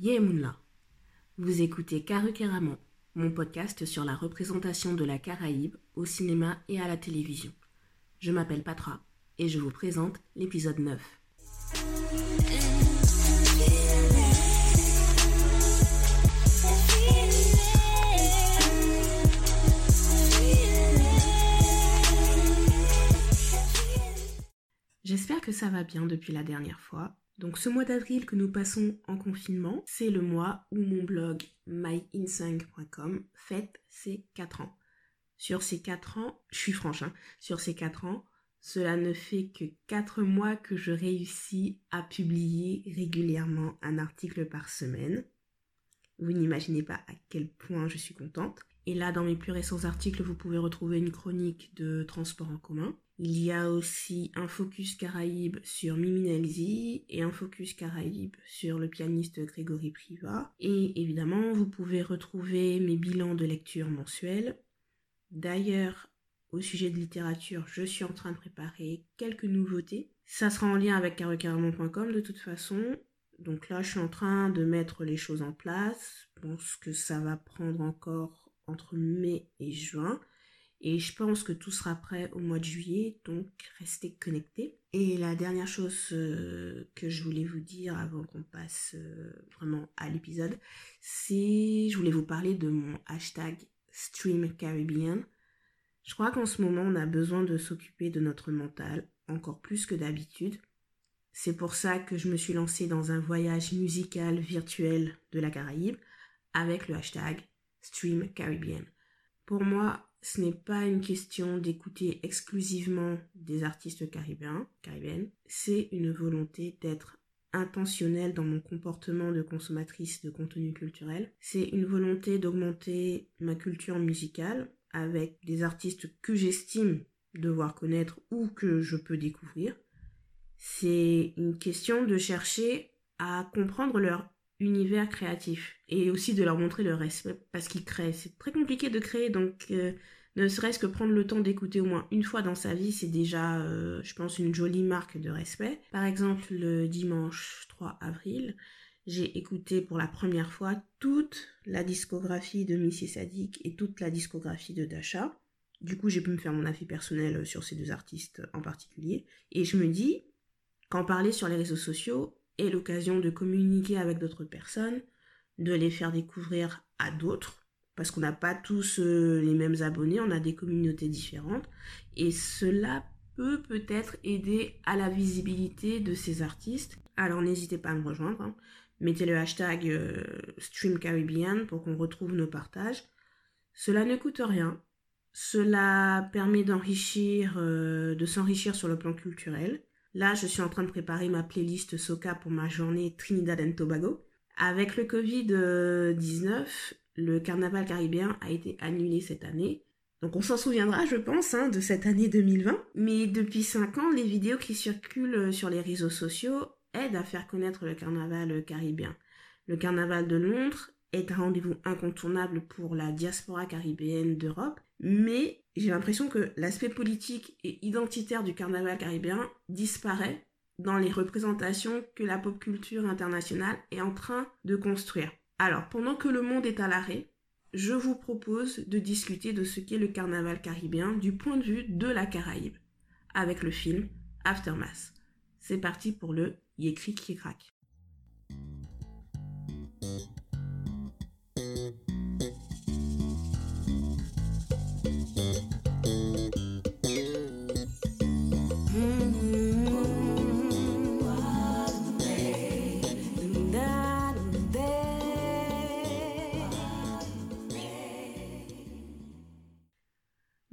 Yemunla. Vous écoutez Karukeramon, mon podcast sur la représentation de la Caraïbe au cinéma et à la télévision. Je m'appelle Patra et je vous présente l'épisode 9. J'espère que ça va bien depuis la dernière fois. Donc ce mois d'avril que nous passons en confinement, c'est le mois où mon blog myinsync.com fête ses 4 ans. Sur ces 4 ans, je suis franche, hein, sur ces 4 ans, cela ne fait que 4 mois que je réussis à publier régulièrement un article par semaine. Vous n'imaginez pas à quel point je suis contente. Et là, dans mes plus récents articles, vous pouvez retrouver une chronique de transport en commun. Il y a aussi un focus Caraïbe sur Mimi Nelzi et un focus Caraïbe sur le pianiste Grégory Priva. Et évidemment, vous pouvez retrouver mes bilans de lecture mensuels. D'ailleurs, au sujet de littérature, je suis en train de préparer quelques nouveautés. Ça sera en lien avec carrecarrement.com de toute façon. Donc là, je suis en train de mettre les choses en place. Je pense que ça va prendre encore entre mai et juin. Et je pense que tout sera prêt au mois de juillet, donc restez connectés. Et la dernière chose euh, que je voulais vous dire avant qu'on passe euh, vraiment à l'épisode, c'est je voulais vous parler de mon hashtag Stream Caribbean. Je crois qu'en ce moment, on a besoin de s'occuper de notre mental, encore plus que d'habitude. C'est pour ça que je me suis lancée dans un voyage musical virtuel de la Caraïbe avec le hashtag Stream Caribbean. Pour moi, ce n'est pas une question d'écouter exclusivement des artistes caribéens, caribéennes, c'est une volonté d'être intentionnelle dans mon comportement de consommatrice de contenu culturel. C'est une volonté d'augmenter ma culture musicale avec des artistes que j'estime devoir connaître ou que je peux découvrir. C'est une question de chercher à comprendre leur univers créatif et aussi de leur montrer le respect parce qu'ils créent. C'est très compliqué de créer, donc euh, ne serait-ce que prendre le temps d'écouter au moins une fois dans sa vie, c'est déjà, euh, je pense, une jolie marque de respect. Par exemple, le dimanche 3 avril, j'ai écouté pour la première fois toute la discographie de Missy Sadik et toute la discographie de Dasha. Du coup, j'ai pu me faire mon avis personnel sur ces deux artistes en particulier. Et je me dis qu'en parler sur les réseaux sociaux, et l'occasion de communiquer avec d'autres personnes, de les faire découvrir à d'autres, parce qu'on n'a pas tous euh, les mêmes abonnés, on a des communautés différentes, et cela peut peut-être aider à la visibilité de ces artistes. Alors n'hésitez pas à me rejoindre, hein. mettez le hashtag euh, Stream Caribbean pour qu'on retrouve nos partages. Cela ne coûte rien, cela permet d'enrichir, euh, de s'enrichir sur le plan culturel, Là, je suis en train de préparer ma playlist Soca pour ma journée Trinidad and Tobago. Avec le Covid-19, le carnaval caribéen a été annulé cette année. Donc on s'en souviendra, je pense, hein, de cette année 2020. Mais depuis 5 ans, les vidéos qui circulent sur les réseaux sociaux aident à faire connaître le carnaval caribéen. Le carnaval de Londres est un rendez-vous incontournable pour la diaspora caribéenne d'Europe, mais j'ai l'impression que l'aspect politique et identitaire du carnaval caribéen disparaît dans les représentations que la pop culture internationale est en train de construire. Alors, pendant que le monde est à l'arrêt, je vous propose de discuter de ce qu'est le carnaval caribéen du point de vue de la Caraïbe, avec le film Aftermath. C'est parti pour le Yécri qui craque.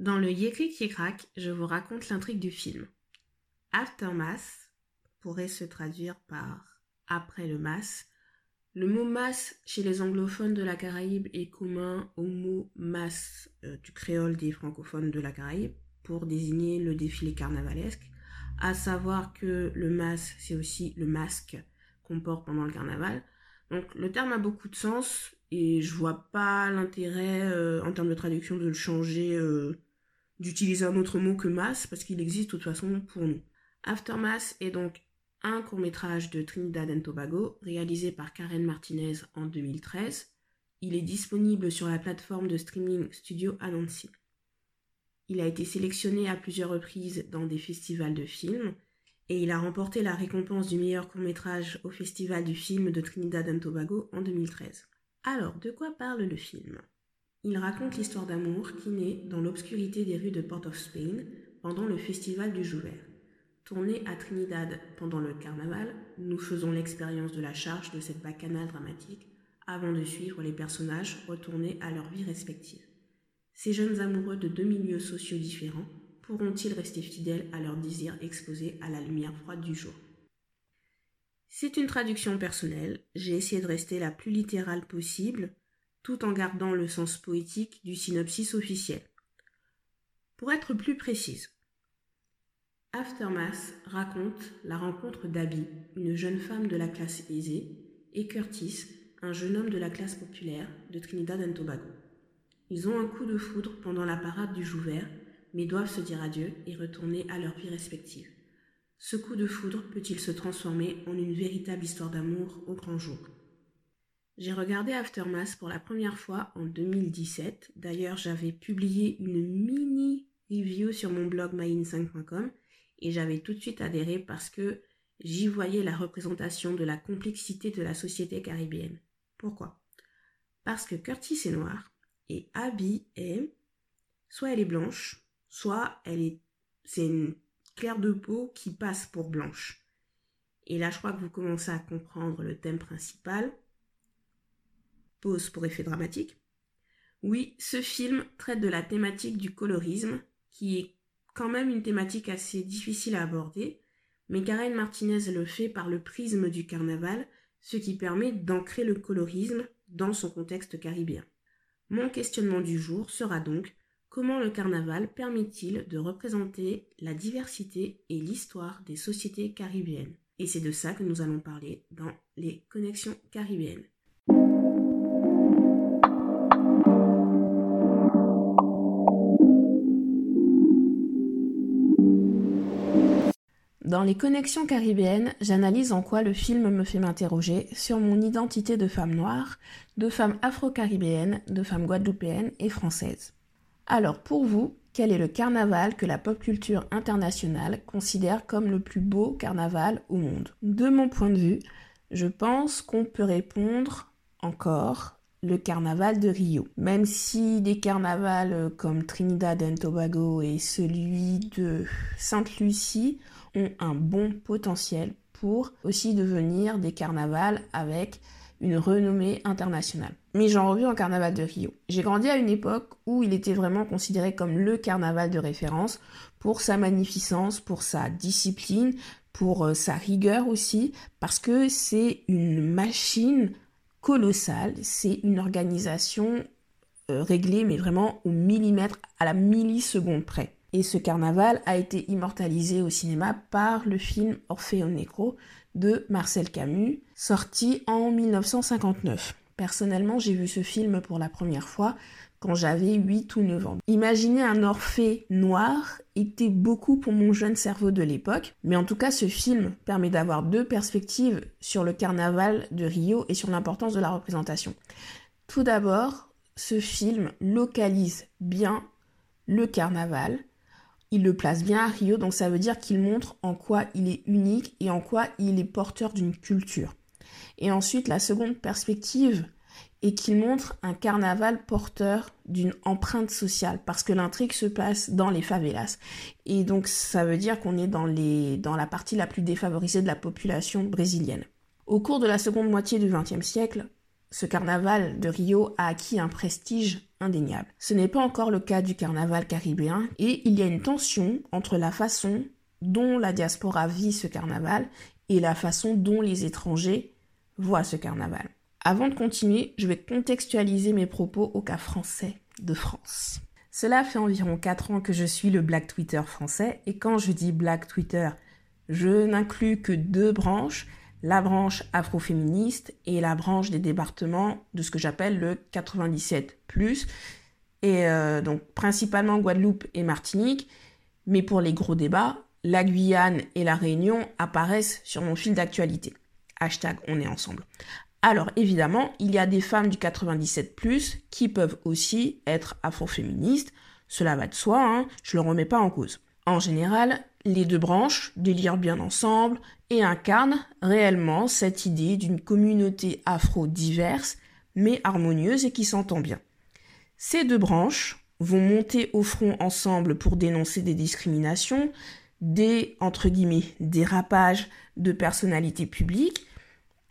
Dans le Yékri Yékrak, je vous raconte l'intrigue du film. Aftermath pourrait se traduire par après le mass. Le mot mass chez les anglophones de la Caraïbe est commun au mot mass euh, du créole des francophones de la Caraïbe pour désigner le défilé carnavalesque, à savoir que le mass c'est aussi le masque qu'on porte pendant le carnaval. Donc le terme a beaucoup de sens et je vois pas l'intérêt euh, en termes de traduction de le changer euh, d'utiliser un autre mot que masse parce qu'il existe de toute façon pour nous. Aftermath est donc un court-métrage de Trinidad and Tobago réalisé par Karen Martinez en 2013. Il est disponible sur la plateforme de streaming Studio Anansi. Il a été sélectionné à plusieurs reprises dans des festivals de films et il a remporté la récompense du meilleur court-métrage au Festival du film de Trinidad and Tobago en 2013. Alors, de quoi parle le film? Il raconte l'histoire d'amour qui naît dans l'obscurité des rues de Port of Spain pendant le Festival du Jouvert. Tourné à Trinidad pendant le carnaval, nous faisons l'expérience de la charge de cette bacchanale dramatique avant de suivre les personnages retournés à leur vie respective. Ces jeunes amoureux de deux milieux sociaux différents pourront-ils rester fidèles à leur désir exposé à la lumière froide du jour? C'est une traduction personnelle, j'ai essayé de rester la plus littérale possible, tout en gardant le sens poétique du synopsis officiel. Pour être plus précise, Aftermath raconte la rencontre d'Abby, une jeune femme de la classe aisée, et Curtis, un jeune homme de la classe populaire de Trinidad and Tobago. Ils ont un coup de foudre pendant la parade du Jouvert, mais doivent se dire adieu et retourner à leur vie respective. Ce coup de foudre peut-il se transformer en une véritable histoire d'amour au grand jour? J'ai regardé Aftermath pour la première fois en 2017. D'ailleurs, j'avais publié une mini review sur mon blog myin5.com et j'avais tout de suite adhéré parce que j'y voyais la représentation de la complexité de la société caribéenne. Pourquoi? Parce que Curtis est noir et Abby est soit elle est blanche, soit elle est c'est une claire de peau qui passe pour blanche. Et là, je crois que vous commencez à comprendre le thème principal. Pour effet dramatique. Oui, ce film traite de la thématique du colorisme, qui est quand même une thématique assez difficile à aborder, mais Karen Martinez le fait par le prisme du carnaval, ce qui permet d'ancrer le colorisme dans son contexte caribéen. Mon questionnement du jour sera donc comment le carnaval permet-il de représenter la diversité et l'histoire des sociétés caribéennes? Et c'est de ça que nous allons parler dans les connexions caribéennes. Dans les connexions caribéennes, j'analyse en quoi le film me fait m'interroger sur mon identité de femme noire, de femme afro-caribéenne, de femme guadeloupéenne et française. Alors pour vous, quel est le carnaval que la pop culture internationale considère comme le plus beau carnaval au monde? De mon point de vue, je pense qu'on peut répondre encore le carnaval de Rio. Même si des carnavals comme Trinidad and Tobago et celui de Sainte-Lucie ont un bon potentiel pour aussi devenir des carnavals avec une renommée internationale. Mais j'en reviens au carnaval de Rio. J'ai grandi à une époque où il était vraiment considéré comme le carnaval de référence pour sa magnificence, pour sa discipline, pour euh, sa rigueur aussi, parce que c'est une machine colossale, c'est une organisation euh, réglée, mais vraiment au millimètre, à la milliseconde près. Et ce carnaval a été immortalisé au cinéma par le film Orfeo Negro de Marcel Camus, sorti en 1959. Personnellement, j'ai vu ce film pour la première fois quand j'avais 8 ou 9 ans. Imaginer un Orphée noir était beaucoup pour mon jeune cerveau de l'époque, mais en tout cas ce film permet d'avoir deux perspectives sur le carnaval de Rio et sur l'importance de la représentation. Tout d'abord, ce film localise bien le carnaval, il le place bien à Rio, donc ça veut dire qu'il montre en quoi il est unique et en quoi il est porteur d'une culture. Et ensuite, la seconde perspective est qu'il montre un carnaval porteur d'une empreinte sociale, parce que l'intrigue se passe dans les favelas. Et donc ça veut dire qu'on est dans, les, dans la partie la plus défavorisée de la population brésilienne. Au cours de la seconde moitié du XXe siècle, ce carnaval de Rio a acquis un prestige indéniable. Ce n'est pas encore le cas du carnaval caribéen et il y a une tension entre la façon dont la diaspora vit ce carnaval et la façon dont les étrangers voient ce carnaval. Avant de continuer, je vais contextualiser mes propos au cas français de France. Cela fait environ 4 ans que je suis le Black Twitter français et quand je dis Black Twitter, je n'inclus que deux branches, la branche afroféministe et la branche des départements de ce que j'appelle le 97 et euh, donc principalement Guadeloupe et Martinique, mais pour les gros débats, la Guyane et la Réunion apparaissent sur mon fil d'actualité. Hashtag on est ensemble. Alors évidemment, il y a des femmes du 97+, qui peuvent aussi être afroféministes, cela va de soi, hein, je ne le remets pas en cause. En général, les deux branches délirent bien ensemble et incarnent réellement cette idée d'une communauté afro-diverse, mais harmonieuse et qui s'entend bien. Ces deux branches vont monter au front ensemble pour dénoncer des discriminations, des, entre guillemets, dérapages de personnalités publiques.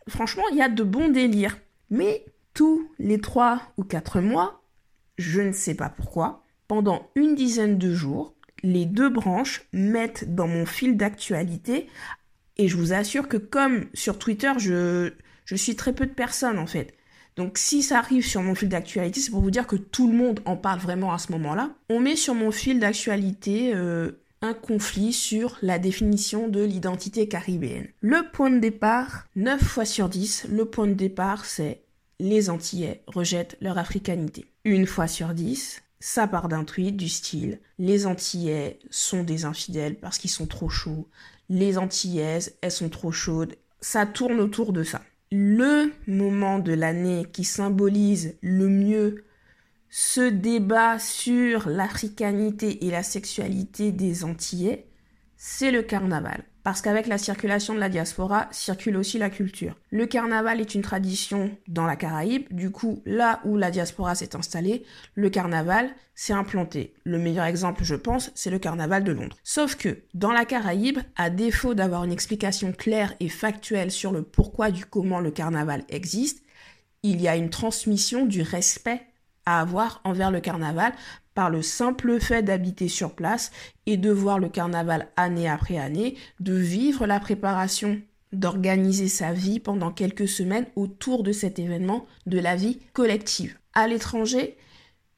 Franchement, il y a de bons délires. Mais tous les trois ou quatre mois, je ne sais pas pourquoi, pendant une dizaine de jours, les deux branches mettent dans mon fil d'actualité, et je vous assure que comme sur Twitter, je, suis très peu de personnes en fait. Donc si ça arrive sur mon fil d'actualité, c'est pour vous dire que tout le monde en parle vraiment à ce moment-là. On met sur mon fil d'actualité euh, un conflit sur la définition de l'identité caribéenne. Le point de départ, 9 fois sur 10, le point de départ c'est les Antillais rejettent leur africanité. Une fois sur 10, ça part d'un tweet du style les Antillais sont des infidèles parce qu'ils sont trop chauds, les Antillaises, elles sont trop chaudes. Ça tourne autour de ça. Le moment de l'année qui symbolise le mieux ce débat sur l'africanité et la sexualité des Antillais, c'est le carnaval parce qu'avec la circulation de la diaspora circule aussi la culture. Le carnaval est une tradition dans la Caraïbe, du coup, là où la diaspora s'est installée, le carnaval s'est implanté. Le meilleur exemple, je pense, c'est le carnaval de Londres. Sauf que, dans la Caraïbe, à défaut d'avoir une explication claire et factuelle sur le pourquoi du comment le carnaval existe, il y a une transmission du respect à avoir envers le carnaval par le simple fait d'habiter sur place et de voir le carnaval année après année, de vivre la préparation, d'organiser sa vie pendant quelques semaines autour de cet événement de la vie collective. À l'étranger,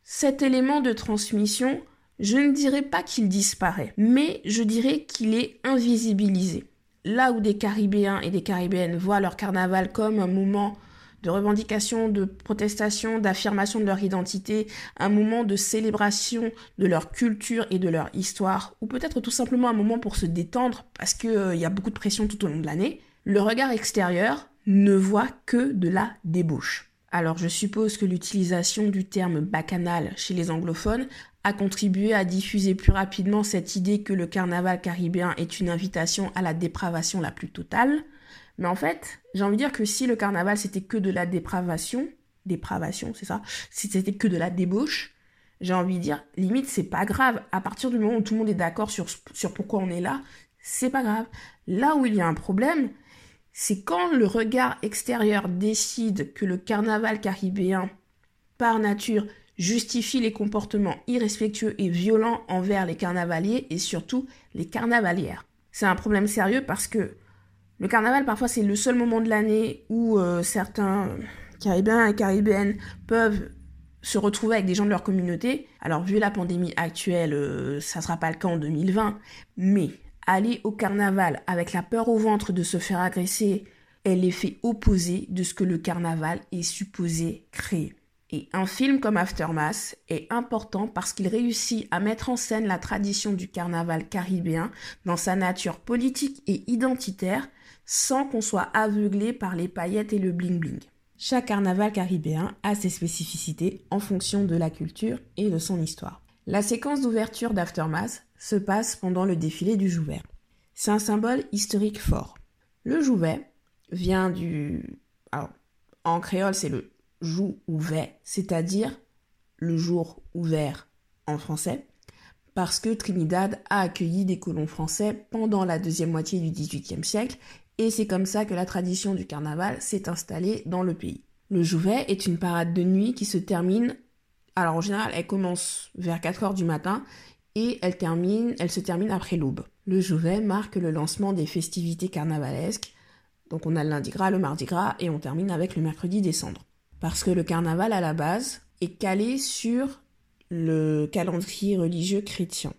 cet élément de transmission, je ne dirais pas qu'il disparaît, mais je dirais qu'il est invisibilisé. Là où des Caribéens et des Caribéennes voient leur carnaval comme un moment de revendication, de protestation, d'affirmation de leur identité, un moment de célébration de leur culture et de leur histoire, ou peut-être tout simplement un moment pour se détendre parce qu'il euh, y a beaucoup de pression tout au long de l'année, le regard extérieur ne voit que de la débauche. Alors je suppose que l'utilisation du terme bacchanal chez les anglophones a contribué à diffuser plus rapidement cette idée que le carnaval caribéen est une invitation à la dépravation la plus totale, mais en fait, j'ai envie de dire que si le carnaval c'était que de la dépravation, dépravation, c'est ça, si c'était que de la débauche, j'ai envie de dire, limite, c'est pas grave. À partir du moment où tout le monde est d'accord sur, sur pourquoi on est là, c'est pas grave. Là où il y a un problème, c'est quand le regard extérieur décide que le carnaval caribéen, par nature, justifie les comportements irrespectueux et violents envers les carnavaliers et surtout les carnavalières. C'est un problème sérieux parce que le carnaval, parfois, c'est le seul moment de l'année où euh, certains Caribéens et Caribéennes peuvent se retrouver avec des gens de leur communauté. Alors, vu la pandémie actuelle, euh, ça sera pas le cas en 2020, mais aller au carnaval avec la peur au ventre de se faire agresser est l'effet opposé de ce que le carnaval est supposé créer. Et un film comme Aftermath est important parce qu'il réussit à mettre en scène la tradition du carnaval caribéen dans sa nature politique et identitaire sans qu'on soit aveuglé par les paillettes et le bling-bling. Chaque carnaval caribéen a ses spécificités en fonction de la culture et de son histoire. La séquence d'ouverture d'Aftermath se passe pendant le défilé du Jouvet. C'est un symbole historique fort. Le Jouvet vient du... Alors, en créole, c'est le jou ouvert, c'est-à-dire le jour ouvert en français, parce que Trinidad a accueilli des colons français pendant la deuxième moitié du XVIIIe siècle et c'est comme ça que la tradition du carnaval s'est installée dans le pays. Le Jouvet est une parade de nuit qui se termine, alors en général elle commence vers 4 heures du matin et elle se termine après l'aube. Le Jouvet marque le lancement des festivités carnavalesques, donc on a le lundi gras, le mardi gras et on termine avec le mercredi décembre. Parce que le carnaval à la base est calé sur le calendrier religieux chrétien.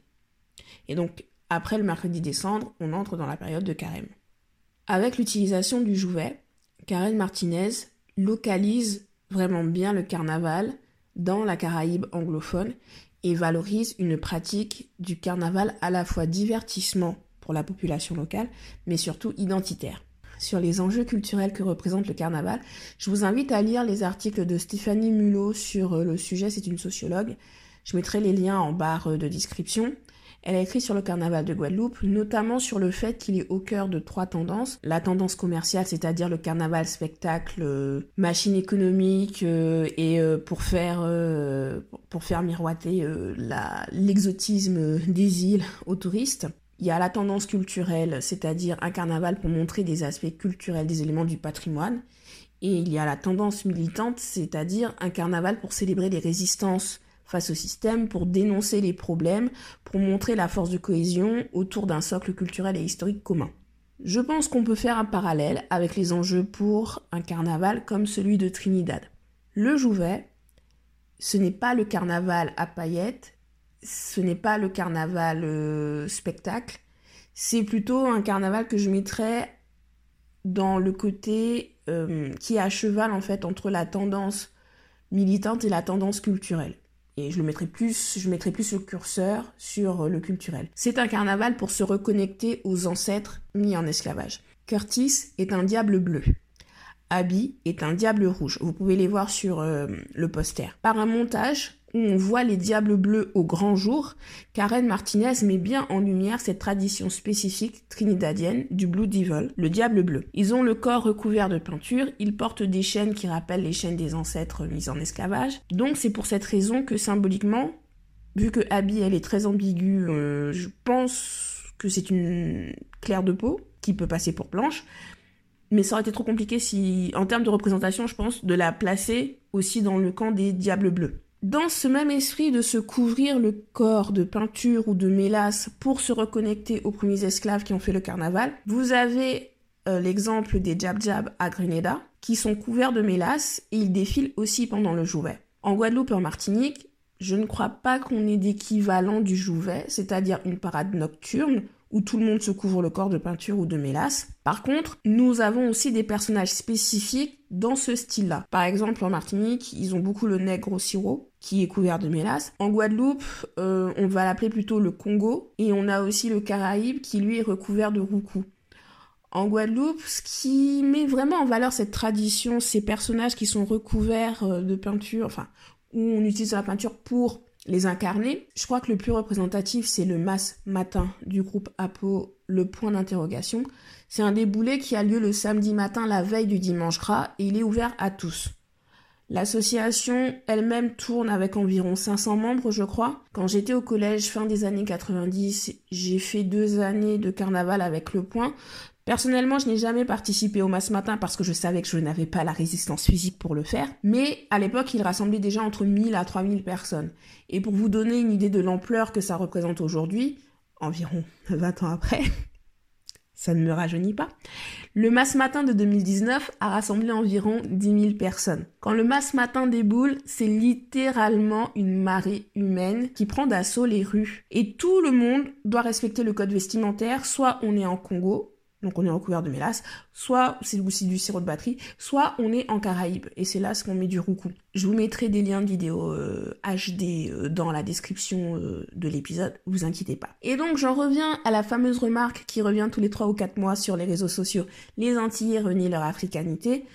Et donc après le mercredi décembre, on entre dans la période de carême. Avec l'utilisation du jouvet, Karen Martinez localise vraiment bien le carnaval dans la Caraïbe anglophone et valorise une pratique du carnaval à la fois divertissement pour la population locale, mais surtout identitaire. Sur les enjeux culturels que représente le carnaval, je vous invite à lire les articles de Stéphanie Mulot sur le sujet, c'est une sociologue. Je mettrai les liens en barre de description. Elle a écrit sur le carnaval de Guadeloupe, notamment sur le fait qu'il est au cœur de trois tendances. La tendance commerciale, c'est-à-dire le carnaval spectacle, euh, machine économique euh, et euh, pour faire pour faire miroiter l'exotisme des îles aux touristes. Il y a la tendance culturelle, c'est-à-dire un carnaval pour montrer des aspects culturels, des éléments du patrimoine. Et il y a la tendance militante, c'est-à-dire un carnaval pour célébrer les résistances face au système, pour dénoncer les problèmes, pour montrer la force de cohésion autour d'un socle culturel et historique commun. Je pense qu'on peut faire un parallèle avec les enjeux pour un carnaval comme celui de Trinidad. Le Jouvet, ce n'est pas le carnaval à paillettes, ce n'est pas le carnaval euh, spectacle, c'est plutôt un carnaval que je mettrais dans le côté euh, qui est à cheval en fait entre la tendance militante et la tendance culturelle et je mettrai plus, je mettrai plus le curseur sur le culturel. C'est un carnaval pour se reconnecter aux ancêtres mis en esclavage. Curtis est un diable bleu. Abby est un diable rouge. Vous pouvez les voir sur euh, le poster. Par un montage, on voit les diables bleus au grand jour, Karen Martinez met bien en lumière cette tradition spécifique trinidadienne du Blue Devil, le diable bleu. Ils ont le corps recouvert de peinture, ils portent des chaînes qui rappellent les chaînes des ancêtres mis en esclavage. Donc c'est pour cette raison que symboliquement, vu que Abby elle est très ambiguë, euh, je pense que c'est une claire de peau qui peut passer pour blanche. Mais ça aurait été trop compliqué si, en termes de représentation, je pense, de la placer aussi dans le camp des diables bleus. Dans ce même esprit de se couvrir le corps de peinture ou de mélasse pour se reconnecter aux premiers esclaves qui ont fait le carnaval, vous avez euh, l'exemple des Jab Jab à Grenada, qui sont couverts de mélasse et ils défilent aussi pendant le Jouvet. En Guadeloupe et en Martinique, je ne crois pas qu'on ait d'équivalent du Jouvet, c'est-à-dire une parade nocturne où tout le monde se couvre le corps de peinture ou de mélasse. Par contre, nous avons aussi des personnages spécifiques dans ce style-là. Par exemple, en Martinique, ils ont beaucoup le nègre au sirop, qui est couvert de mélasse. En Guadeloupe, euh, on va l'appeler plutôt le Congo, et on a aussi le Caraïbe, qui lui est recouvert de roucou. En Guadeloupe, ce qui met vraiment en valeur cette tradition, ces personnages qui sont recouverts euh, de peinture, enfin, où on utilise la peinture pour les incarner. Je crois que le plus représentatif, c'est le Mass Matin du groupe Apo, le point d'interrogation. C'est un déboulé qui a lieu le samedi matin, la veille du dimanche gras, et il est ouvert à tous. L'association elle-même tourne avec environ 500 membres, je crois. Quand j'étais au collège fin des années 90, j'ai fait deux années de carnaval avec Le Point. Personnellement, je n'ai jamais participé au masse matin parce que je savais que je n'avais pas la résistance physique pour le faire, mais à l'époque, il rassemblait déjà entre 1000 à 3000 personnes. Et pour vous donner une idée de l'ampleur que ça représente aujourd'hui, environ 20 ans après, ça ne me rajeunit pas, le masse matin de 2019 a rassemblé environ 10 000 personnes. Quand le masse matin déboule, c'est littéralement une marée humaine qui prend d'assaut les rues. Et tout le monde doit respecter le code vestimentaire, soit on est en Congo, donc on est recouvert de mélasse, soit c'est aussi du sirop de batterie, soit on est en Caraïbes, et c'est là ce qu'on met du roucou. Je vous mettrai des liens de vidéos HD euh, euh, dans la description euh, de l'épisode, vous inquiétez pas. Et donc j'en reviens à la fameuse remarque qui revient tous les 3 ou 4 mois sur les réseaux sociaux, les Antillais renient leur africanité.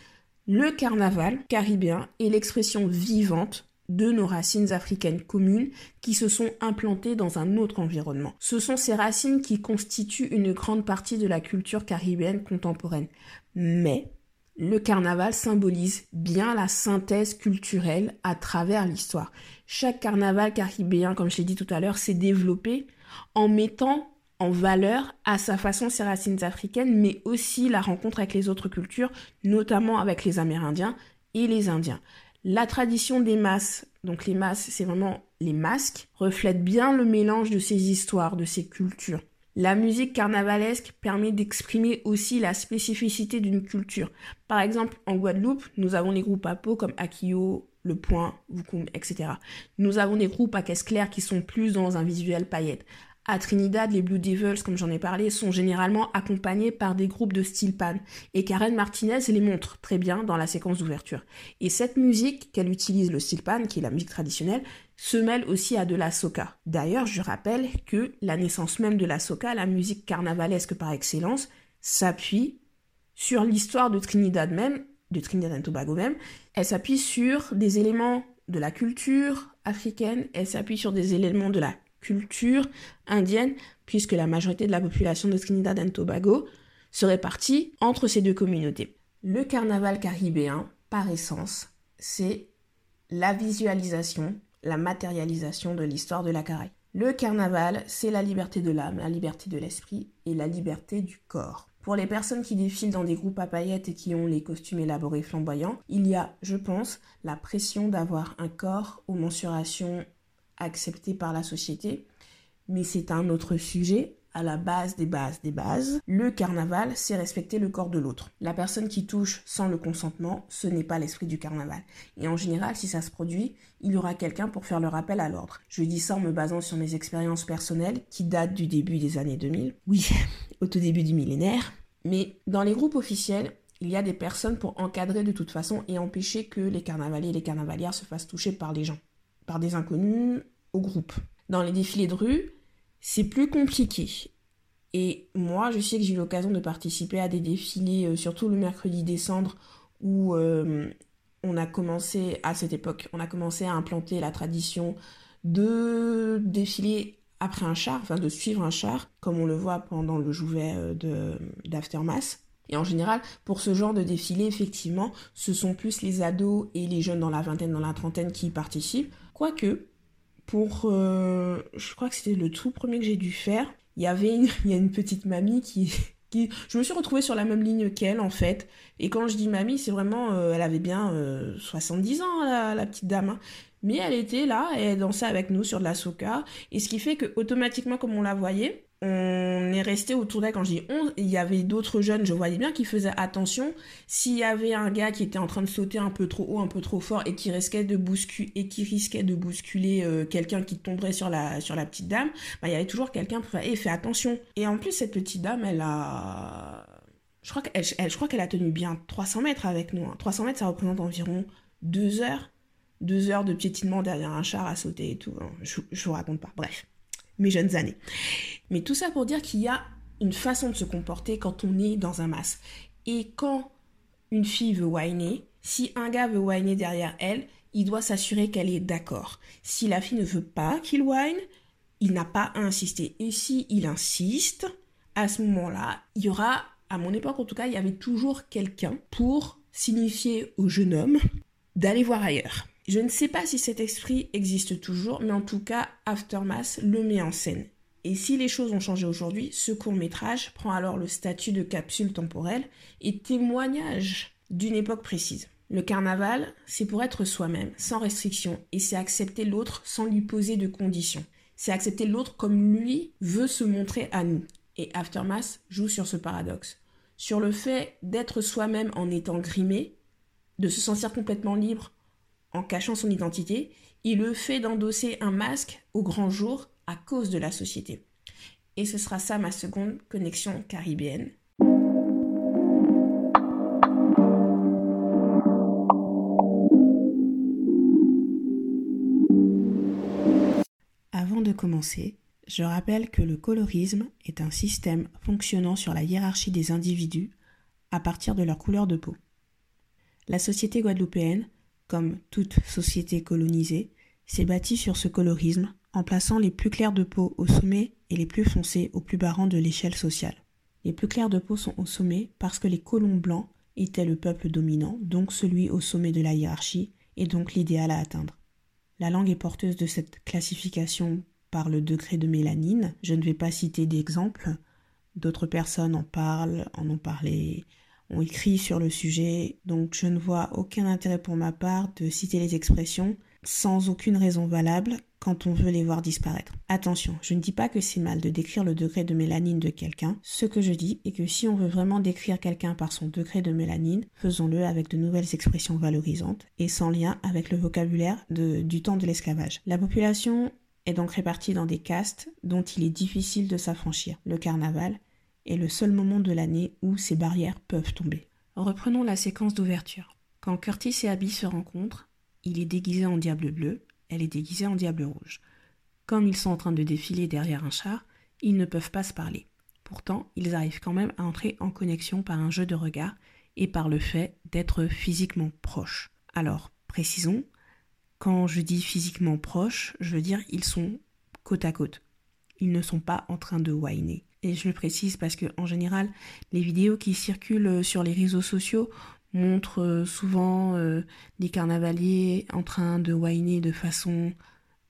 Le carnaval caribéen est l'expression vivante de nos racines africaines communes qui se sont implantées dans un autre environnement. Ce sont ces racines qui constituent une grande partie de la culture caribéenne contemporaine. Mais le carnaval symbolise bien la synthèse culturelle à travers l'histoire. Chaque carnaval caribéen, comme je l'ai dit tout à l'heure, s'est développé en mettant en valeur à sa façon ses racines africaines, mais aussi la rencontre avec les autres cultures, notamment avec les Amérindiens et les Indiens. La tradition des masses, donc les masses, c'est vraiment les masques, reflète bien le mélange de ces histoires, de ces cultures. La musique carnavalesque permet d'exprimer aussi la spécificité d'une culture. Par exemple, en Guadeloupe, nous avons les groupes à peau comme Akio, Le Point, Vukum, etc. Nous avons des groupes à caisse claire qui sont plus dans un visuel paillette. À Trinidad, les Blue Devils, comme j'en ai parlé, sont généralement accompagnés par des groupes de style pan. Et Karen Martinez les montre très bien dans la séquence d'ouverture. Et cette musique qu'elle utilise, le style pan, qui est la musique traditionnelle, se mêle aussi à de la soca. D'ailleurs, je rappelle que la naissance même de la soca, la musique carnavalesque par excellence, s'appuie sur l'histoire de Trinidad même, de Trinidad et Tobago même. Elle s'appuie sur des éléments de la culture africaine, elle s'appuie sur des éléments de la culture indienne, puisque la majorité de la population de Trinidad et Tobago se répartit entre ces deux communautés. Le carnaval caribéen, par essence, c'est la visualisation, la matérialisation de l'histoire de la Caraïbe. Le carnaval, c'est la liberté de l'âme, la liberté de l'esprit et la liberté du corps. Pour les personnes qui défilent dans des groupes à paillettes et qui ont les costumes élaborés flamboyants, il y a, je pense, la pression d'avoir un corps aux mensurations acceptées par la société. Mais c'est un autre sujet à la base des bases des bases, le carnaval, c'est respecter le corps de l'autre. La personne qui touche sans le consentement, ce n'est pas l'esprit du carnaval. Et en général, si ça se produit, il y aura quelqu'un pour faire le rappel à l'ordre. Je dis ça en me basant sur mes expériences personnelles qui datent du début des années 2000. Oui, au tout début du millénaire. Mais dans les groupes officiels, il y a des personnes pour encadrer de toute façon et empêcher que les carnavaliers et les carnavalières se fassent toucher par les gens, par des inconnus au groupe. Dans les défilés de rue, c'est plus compliqué. Et moi, je sais que j'ai eu l'occasion de participer à des défilés, euh, surtout le mercredi décembre, où euh, on a commencé, à cette époque, on a commencé à implanter la tradition de défiler après un char, enfin de suivre un char, comme on le voit pendant le jouvet euh, d'Aftermath. Et en général, pour ce genre de défilé, effectivement, ce sont plus les ados et les jeunes dans la vingtaine, dans la trentaine qui y participent. Quoique, pour, euh, je crois que c'était le tout premier que j'ai dû faire. Il y avait une, y a une petite mamie qui, je me suis retrouvée sur la même ligne qu'elle en fait. Et quand je dis mamie, c'est vraiment, euh, elle avait bien 70 euh, ans la, la petite dame. Hein. Mais elle était là et elle dansait avec nous sur de la soca. Et ce qui fait que automatiquement, comme on la voyait, on est resté autour d'elle quand je dis 11, il y avait d'autres jeunes, je voyais bien qu'ils faisaient attention. S'il y avait un gars qui était en train de sauter un peu trop haut, un peu trop fort et qui risquait de bousculer, et qui risquait de bousculer euh, quelqu'un qui tomberait sur la, petite dame, bah, il y avait toujours quelqu'un pour faire, fais attention. Et en plus, cette petite dame, elle a... Je crois qu'elle, a tenu bien 300 mètres avec nous. 300 hein. mètres, ça représente environ 2 heures. 2 heures de piétinement derrière un char à sauter et tout. Hein. Je, je vous raconte pas. Bref mes jeunes années. Mais tout ça pour dire qu'il y a une façon de se comporter quand on est dans un masque. Et quand une fille veut whiner, si un gars veut whiner derrière elle, il doit s'assurer qu'elle est d'accord. Si la fille ne veut pas qu'il whine, il n'a pas à insister. Et si il insiste, à ce moment-là, il y aura, à mon époque en tout cas, il y avait toujours quelqu'un pour signifier au jeune homme d'aller voir ailleurs. Je ne sais pas si cet esprit existe toujours, mais en tout cas, Aftermath le met en scène. Et si les choses ont changé aujourd'hui, ce court métrage prend alors le statut de capsule temporelle et témoignage d'une époque précise. Le carnaval, c'est pour être soi-même, sans restriction, et c'est accepter l'autre sans lui poser de conditions. C'est accepter l'autre comme lui veut se montrer à nous. Et Aftermath joue sur ce paradoxe. Sur le fait d'être soi-même en étant grimé, de se sentir complètement libre en cachant son identité, il le fait d'endosser un masque au grand jour à cause de la société. Et ce sera ça ma seconde connexion caribéenne. Avant de commencer, je rappelle que le colorisme est un système fonctionnant sur la hiérarchie des individus à partir de leur couleur de peau. La société guadeloupéenne comme toute société colonisée, s'est bâtie sur ce colorisme en plaçant les plus clairs de peau au sommet et les plus foncés au plus bas de l'échelle sociale. Les plus clairs de peau sont au sommet parce que les colons blancs étaient le peuple dominant, donc celui au sommet de la hiérarchie, et donc l'idéal à atteindre. La langue est porteuse de cette classification par le degré de mélanine. Je ne vais pas citer d'exemples. D'autres personnes en parlent, en ont parlé ont écrit sur le sujet, donc je ne vois aucun intérêt pour ma part de citer les expressions sans aucune raison valable quand on veut les voir disparaître. Attention, je ne dis pas que c'est mal de décrire le degré de mélanine de quelqu'un. Ce que je dis est que si on veut vraiment décrire quelqu'un par son degré de mélanine, faisons-le avec de nouvelles expressions valorisantes et sans lien avec le vocabulaire du temps de l'esclavage. La population est donc réparti dans des castes dont il est difficile de s'affranchir. Le carnaval est le seul moment de l'année où ces barrières peuvent tomber. Reprenons la séquence d'ouverture. Quand Curtis et Abby se rencontrent, il est déguisé en diable bleu, elle est déguisée en diable rouge. Comme ils sont en train de défiler derrière un char, ils ne peuvent pas se parler. Pourtant, ils arrivent quand même à entrer en connexion par un jeu de regard et par le fait d'être physiquement proches. Alors, précisons, quand je dis physiquement proches, je veux dire ils sont côte à côte. Ils ne sont pas en train de whiner. Et je le précise parce que en général, les vidéos qui circulent sur les réseaux sociaux montrent euh, souvent euh, des carnavaliers en train de whiner de façon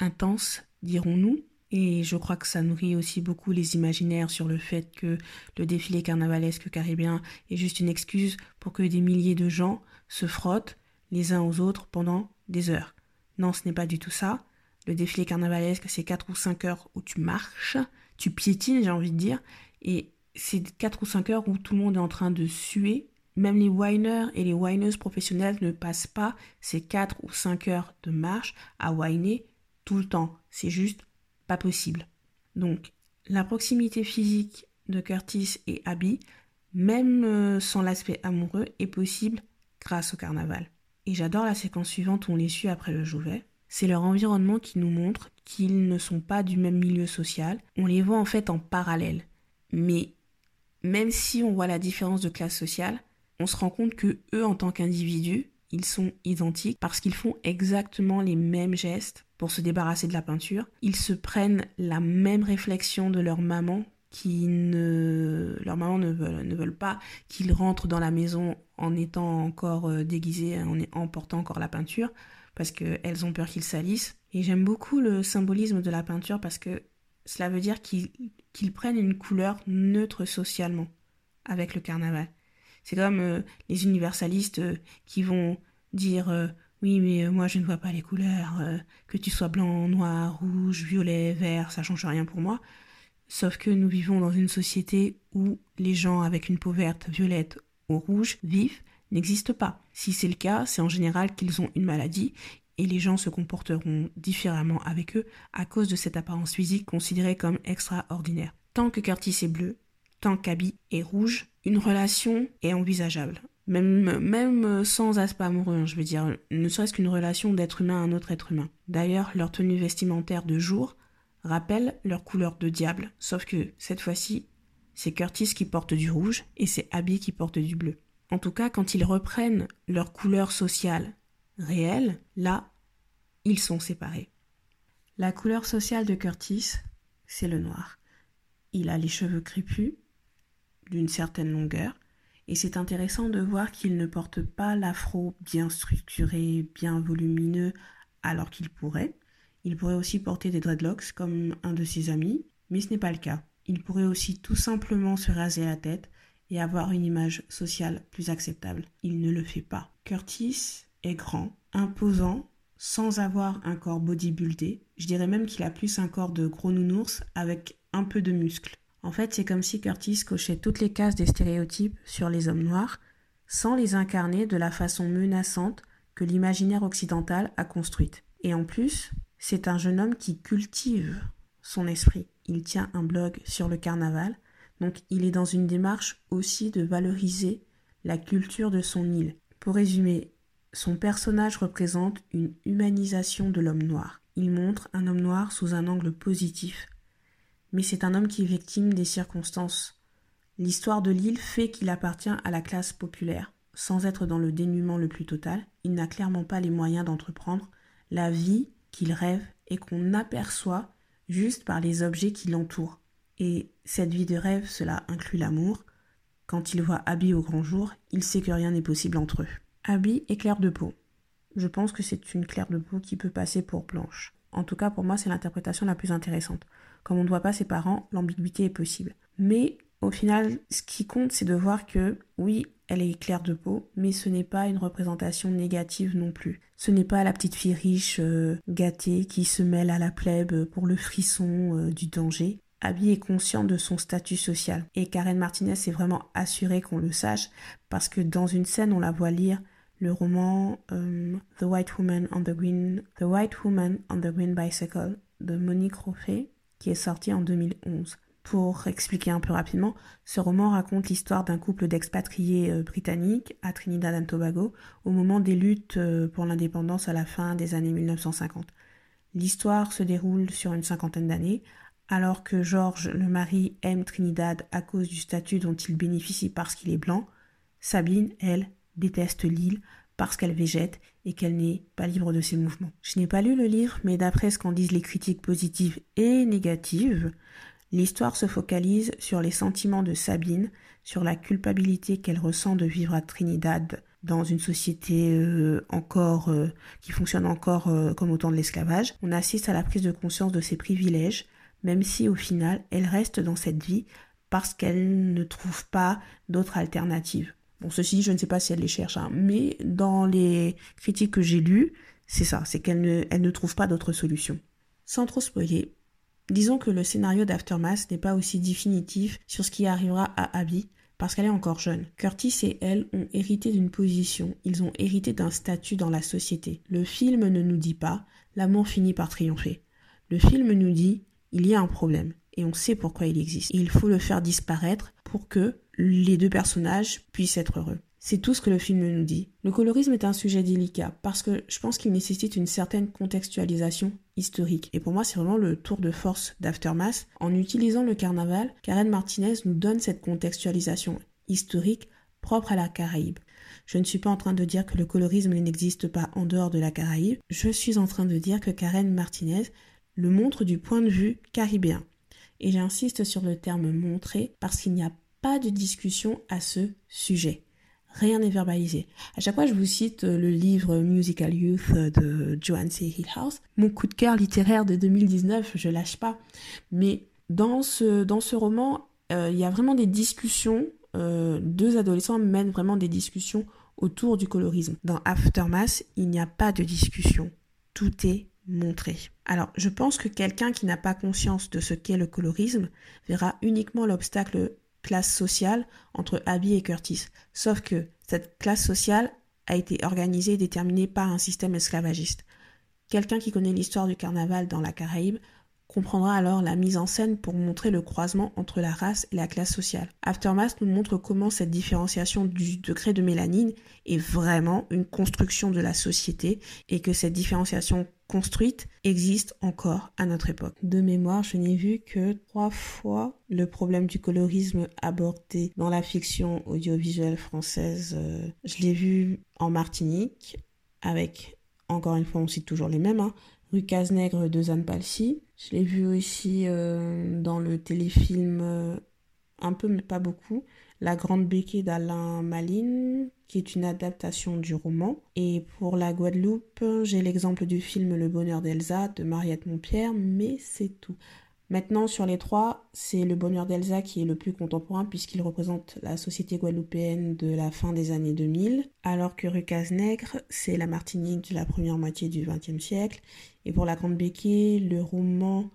intense, dirons-nous. Et je crois que ça nourrit aussi beaucoup les imaginaires sur le fait que le défilé carnavalesque caribéen est juste une excuse pour que des milliers de gens se frottent les uns aux autres pendant des heures. Non, ce n'est pas du tout ça. Le défilé carnavalesque, c'est 4 ou 5 heures où tu marches, tu piétines, j'ai envie de dire, et c'est 4 ou 5 heures où tout le monde est en train de suer. Même les winers et les wineuses professionnelles ne passent pas ces 4 ou 5 heures de marche à whiner tout le temps. C'est juste pas possible. Donc, la proximité physique de Curtis et Abby, même euh, sans l'aspect amoureux, est possible grâce au carnaval. Et j'adore la séquence suivante où on les suit après le Jouvet. C'est leur environnement qui nous montre qu'ils ne sont pas du même milieu social. On les voit en fait en parallèle. Mais même si on voit la différence de classe sociale, on se rend compte que eux, en tant qu'individus, ils sont identiques parce qu'ils font exactement les mêmes gestes pour se débarrasser de la peinture. Ils se prennent la même réflexion de leur maman qui ne leur maman ne veulent, pas qu'ils rentrent dans la maison en étant encore euh, déguisés, en, en portant encore la peinture, parce qu'elles ont peur qu'ils salissent. Et j'aime beaucoup le symbolisme de la peinture parce que cela veut dire qu'ils prennent une couleur neutre socialement avec le carnaval. C'est comme euh, les universalistes euh, qui vont dire euh, oui mais moi je ne vois pas les couleurs, que tu sois blanc, noir, rouge, violet, vert, ça change rien pour moi. Sauf que nous vivons dans une société où les gens avec une peau verte, violette ou rouge, vifs, n'existent pas. Si c'est le cas, c'est en général qu'ils ont une maladie et les gens se comporteront différemment avec eux à cause de cette apparence physique considérée comme extraordinaire. Tant que Curtis est bleu, tant qu'Abby est rouge, une relation est envisageable. Même, même sans aspect amoureux, hein, je veux dire, ne serait-ce qu'une relation d'être humain à un autre être humain. D'ailleurs, leur tenue vestimentaire de jour rappelle leur couleur de diable, sauf que cette fois-ci, c'est Curtis qui porte du rouge et c'est Abby qui porte du bleu. En tout cas, quand ils reprennent leur couleur sociale réelle, là, ils sont séparés. La couleur sociale de Curtis, c'est le noir. Il a les cheveux crépus, d'une certaine longueur, et c'est intéressant de voir qu'il ne porte pas l'afro bien structuré, bien volumineux, alors qu'il pourrait. Il pourrait aussi porter des dreadlocks comme un de ses amis, mais ce n'est pas le cas. Il pourrait aussi tout simplement se raser la tête et avoir une image sociale plus acceptable. Il ne le fait pas. Curtis est grand, imposant, sans avoir un corps bodybuildé. Je dirais même qu'il a plus un corps de gros nounours avec un peu de muscles. En fait, c'est comme si Curtis cochait toutes les cases des stéréotypes sur les hommes noirs, sans les incarner de la façon menaçante que l'imaginaire occidental a construite. Et en plus, c'est un jeune homme qui cultive son esprit. Il tient un blog sur le carnaval, donc il est dans une démarche aussi de valoriser la culture de son île. Pour résumer, son personnage représente une humanisation de l'homme noir. Il montre un homme noir sous un angle positif, mais c'est un homme qui est victime des circonstances. L'histoire de l'île fait qu'il appartient à la classe populaire. Sans être dans le dénuement le plus total, il n'a clairement pas les moyens d'entreprendre la vie qu'il rêve et qu'on aperçoit juste par les objets qui l'entourent. Et cette vie de rêve, cela inclut l'amour. Quand il voit Abby au grand jour, il sait que rien n'est possible entre eux. Abby est claire de peau. Je pense que c'est une claire de peau qui peut passer pour blanche. En tout cas, pour moi, c'est l'interprétation la plus intéressante. Comme on ne voit pas ses parents, l'ambiguïté est possible. Mais au final, ce qui compte, c'est de voir que oui, elle est claire de peau, mais ce n'est pas une représentation négative non plus. Ce n'est pas la petite fille riche, euh, gâtée, qui se mêle à la plèbe pour le frisson euh, du danger. Abby est consciente de son statut social. Et Karen Martinez est vraiment assurée qu'on le sache, parce que dans une scène, on la voit lire le roman euh, The White Woman on the Green The White Woman on the Green Bicycle de Monique Roffet qui est sorti en 2011. Pour expliquer un peu rapidement, ce roman raconte l'histoire d'un couple d'expatriés euh, britanniques à Trinidad et Tobago au moment des luttes euh, pour l'indépendance à la fin des années 1950. L'histoire se déroule sur une cinquantaine d'années, alors que George, le mari, aime Trinidad à cause du statut dont il bénéficie parce qu'il est blanc. Sabine, elle, déteste l'île parce qu'elle végète et qu'elle n'est pas libre de ses mouvements. Je n'ai pas lu le livre, mais d'après ce qu'en disent les critiques positives et négatives, l'histoire se focalise sur les sentiments de Sabine, sur la culpabilité qu'elle ressent de vivre à Trinidad dans une société euh, encore euh, qui fonctionne encore euh, comme au temps de l'esclavage. On assiste à la prise de conscience de ses privilèges, même si au final elle reste dans cette vie parce qu'elle ne trouve pas d'autres alternatives. Bon, ceci, je ne sais pas si elle les cherche, hein, mais dans les critiques que j'ai lues, c'est ça, c'est qu'elle ne, elle ne trouve pas d'autre solution. Sans trop spoiler, disons que le scénario d'Aftermath n'est pas aussi définitif sur ce qui arrivera à Abby, parce qu'elle est encore jeune. Curtis et elle ont hérité d'une position, ils ont hérité d'un statut dans la société. Le film ne nous dit pas, l'amour finit par triompher. Le film nous dit, il y a un problème, et on sait pourquoi il existe. il faut le faire disparaître pour que les deux personnages puissent être heureux. C'est tout ce que le film nous dit. Le colorisme est un sujet délicat parce que je pense qu'il nécessite une certaine contextualisation historique. Et pour moi, c'est vraiment le tour de force d'Aftermath. En utilisant le carnaval, Karen Martinez nous donne cette contextualisation historique propre à la Caraïbe. Je ne suis pas en train de dire que le colorisme n'existe pas en dehors de la Caraïbe. Je suis en train de dire que Karen Martinez le montre du point de vue caribéen. Et j'insiste sur le terme montrer parce qu'il n'y a pas de discussion à ce sujet. Rien n'est verbalisé. À chaque fois, je vous cite euh, le livre Musical Youth de Joanne C. Hillhouse. Mon coup de cœur littéraire de 2019, je lâche pas. Mais dans ce, dans ce roman, euh, il y a vraiment des discussions. Euh, deux adolescents mènent vraiment des discussions autour du colorisme. Dans Aftermath, il n'y a pas de discussion. Tout est montré. Alors, je pense que quelqu'un qui n'a pas conscience de ce qu'est le colorisme verra uniquement l'obstacle classe sociale entre Abby et Curtis. Sauf que cette classe sociale a été organisée et déterminée par un système esclavagiste. Quelqu'un qui connaît l'histoire du carnaval dans la Caraïbe comprendra alors la mise en scène pour montrer le croisement entre la race et la classe sociale. Aftermath nous montre comment cette différenciation du degré de mélanine est vraiment une construction de la société et que cette différenciation construite existe encore à notre époque. De mémoire, je n'ai vu que trois fois le problème du colorisme abordé dans la fiction audiovisuelle française. Euh, je l'ai vu en Martinique avec, encore une fois, on cite toujours les mêmes, hein, Rue Cazenègre de Zane Palsy. Je l'ai vu aussi euh, dans le téléfilm, euh, un peu mais pas beaucoup, La Grande Béquille d'Alain Maline, qui est une adaptation du roman. Et pour la Guadeloupe, j'ai l'exemple du film Le Bonheur d'Elsa de Mariette Montpierre, mais c'est tout. Maintenant, sur les trois, c'est le bonheur d'Elsa qui est le plus contemporain puisqu'il représente la société guadeloupéenne de la fin des années 2000, alors que Rucas Nègre, c'est la Martinique de la première moitié du XXe siècle. Et pour La Grande Béquille, le roman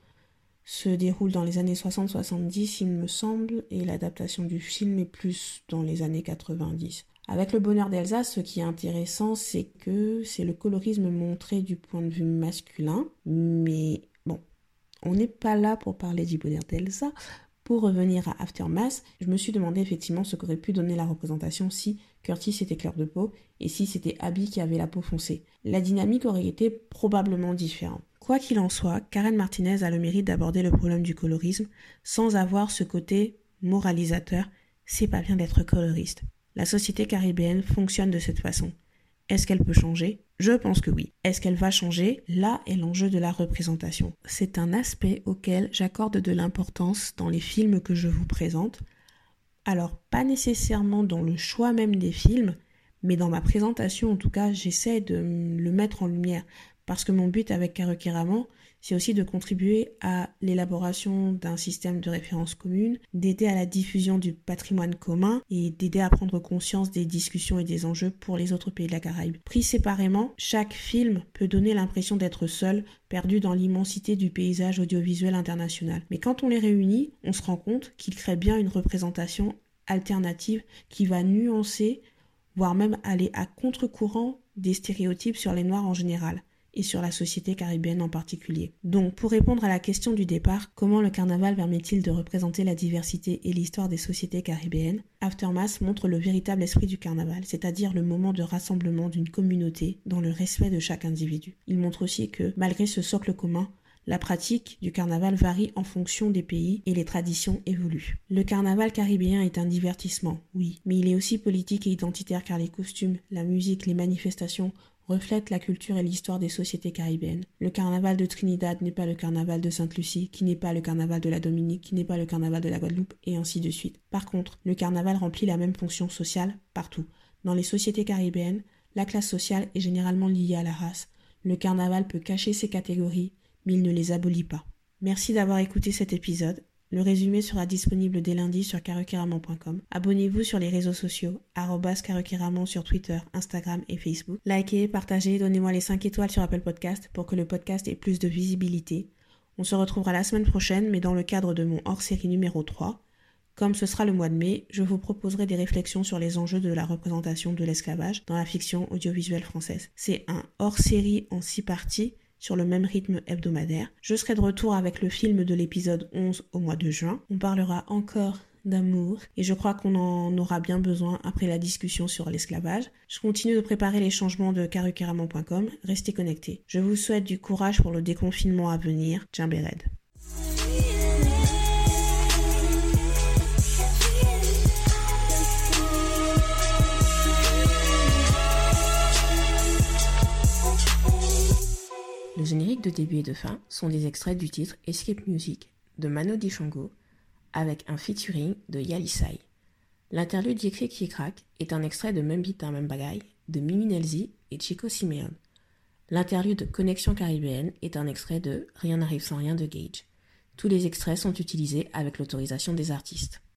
se déroule dans les années 60-70, il me semble, et l'adaptation du film est plus dans les années 90. Avec le bonheur d'Elsa, ce qui est intéressant, c'est que c'est le colorisme montré du point de vue masculin, mais on n'est pas là pour parler bonheur d'Elsa. Pour revenir à Aftermath, je me suis demandé effectivement ce qu'aurait pu donner la représentation si Curtis était clair de peau et si c'était Abby qui avait la peau foncée. La dynamique aurait été probablement différente. Quoi qu'il en soit, Karen Martinez a le mérite d'aborder le problème du colorisme sans avoir ce côté moralisateur. C'est pas bien d'être coloriste. La société caribéenne fonctionne de cette façon. Est-ce qu'elle peut changer? Je pense que oui. Est-ce qu'elle va changer? Là est l'enjeu de la représentation. C'est un aspect auquel j'accorde de l'importance dans les films que je vous présente. Alors, pas nécessairement dans le choix même des films, mais dans ma présentation, en tout cas, j'essaie de le mettre en lumière. Parce que mon but avec Karokiraman, c'est aussi de contribuer à l'élaboration d'un système de référence commune, d'aider à la diffusion du patrimoine commun et d'aider à prendre conscience des discussions et des enjeux pour les autres pays de la Caraïbe. Pris séparément, chaque film peut donner l'impression d'être seul, perdu dans l'immensité du paysage audiovisuel international. Mais quand on les réunit, on se rend compte qu'ils créent bien une représentation alternative qui va nuancer, voire même aller à contre-courant des stéréotypes sur les Noirs en général. Et sur la société caribéenne en particulier. Donc, pour répondre à la question du départ, comment le carnaval permet-il de représenter la diversité et l'histoire des sociétés caribéennes Aftermath montre le véritable esprit du carnaval, c'est-à-dire le moment de rassemblement d'une communauté dans le respect de chaque individu. Il montre aussi que, malgré ce socle commun, la pratique du carnaval varie en fonction des pays et les traditions évoluent. Le carnaval caribéen est un divertissement, oui, mais il est aussi politique et identitaire car les costumes, la musique, les manifestations reflètent la culture et l'histoire des sociétés caribéennes. Le carnaval de Trinidad n'est pas le carnaval de Sainte-Lucie, qui n'est pas le carnaval de la Dominique, qui n'est pas le carnaval de la Guadeloupe, et ainsi de suite. Par contre, le carnaval remplit la même fonction sociale partout. Dans les sociétés caribéennes, la classe sociale est généralement liée à la race. Le carnaval peut cacher ces catégories, mais il ne les abolit pas. Merci d'avoir écouté cet épisode. Le résumé sera disponible dès lundi sur karukiraman.com. Abonnez-vous sur les réseaux sociaux, karukiraman sur Twitter, Instagram et Facebook. Likez, partagez, donnez-moi les 5 étoiles sur Apple Podcast pour que le podcast ait plus de visibilité. On se retrouvera la semaine prochaine, mais dans le cadre de mon hors-série numéro 3. Comme ce sera le mois de mai, je vous proposerai des réflexions sur les enjeux de la représentation de l'esclavage dans la fiction audiovisuelle française. C'est un hors-série en 6 parties sur le même rythme hebdomadaire. Je serai de retour avec le film de l'épisode 11 au mois de juin. On parlera encore d'amour et je crois qu'on en aura bien besoin après la discussion sur l'esclavage. Je continue de préparer les changements de carukeraman.com. Restez connectés. Je vous souhaite du courage pour le déconfinement à venir. Le générique de début et de fin sont des extraits du titre Escape Music de Mano Dichango avec un featuring de Yalisai. L'interlude Yekre qui est un extrait de Membita Membagay de Mimi Nelzi et Chico Simeon. L'interlude Connexion caribéenne est un extrait de Rien n'arrive sans rien de Gage. Tous les extraits sont utilisés avec l'autorisation des artistes.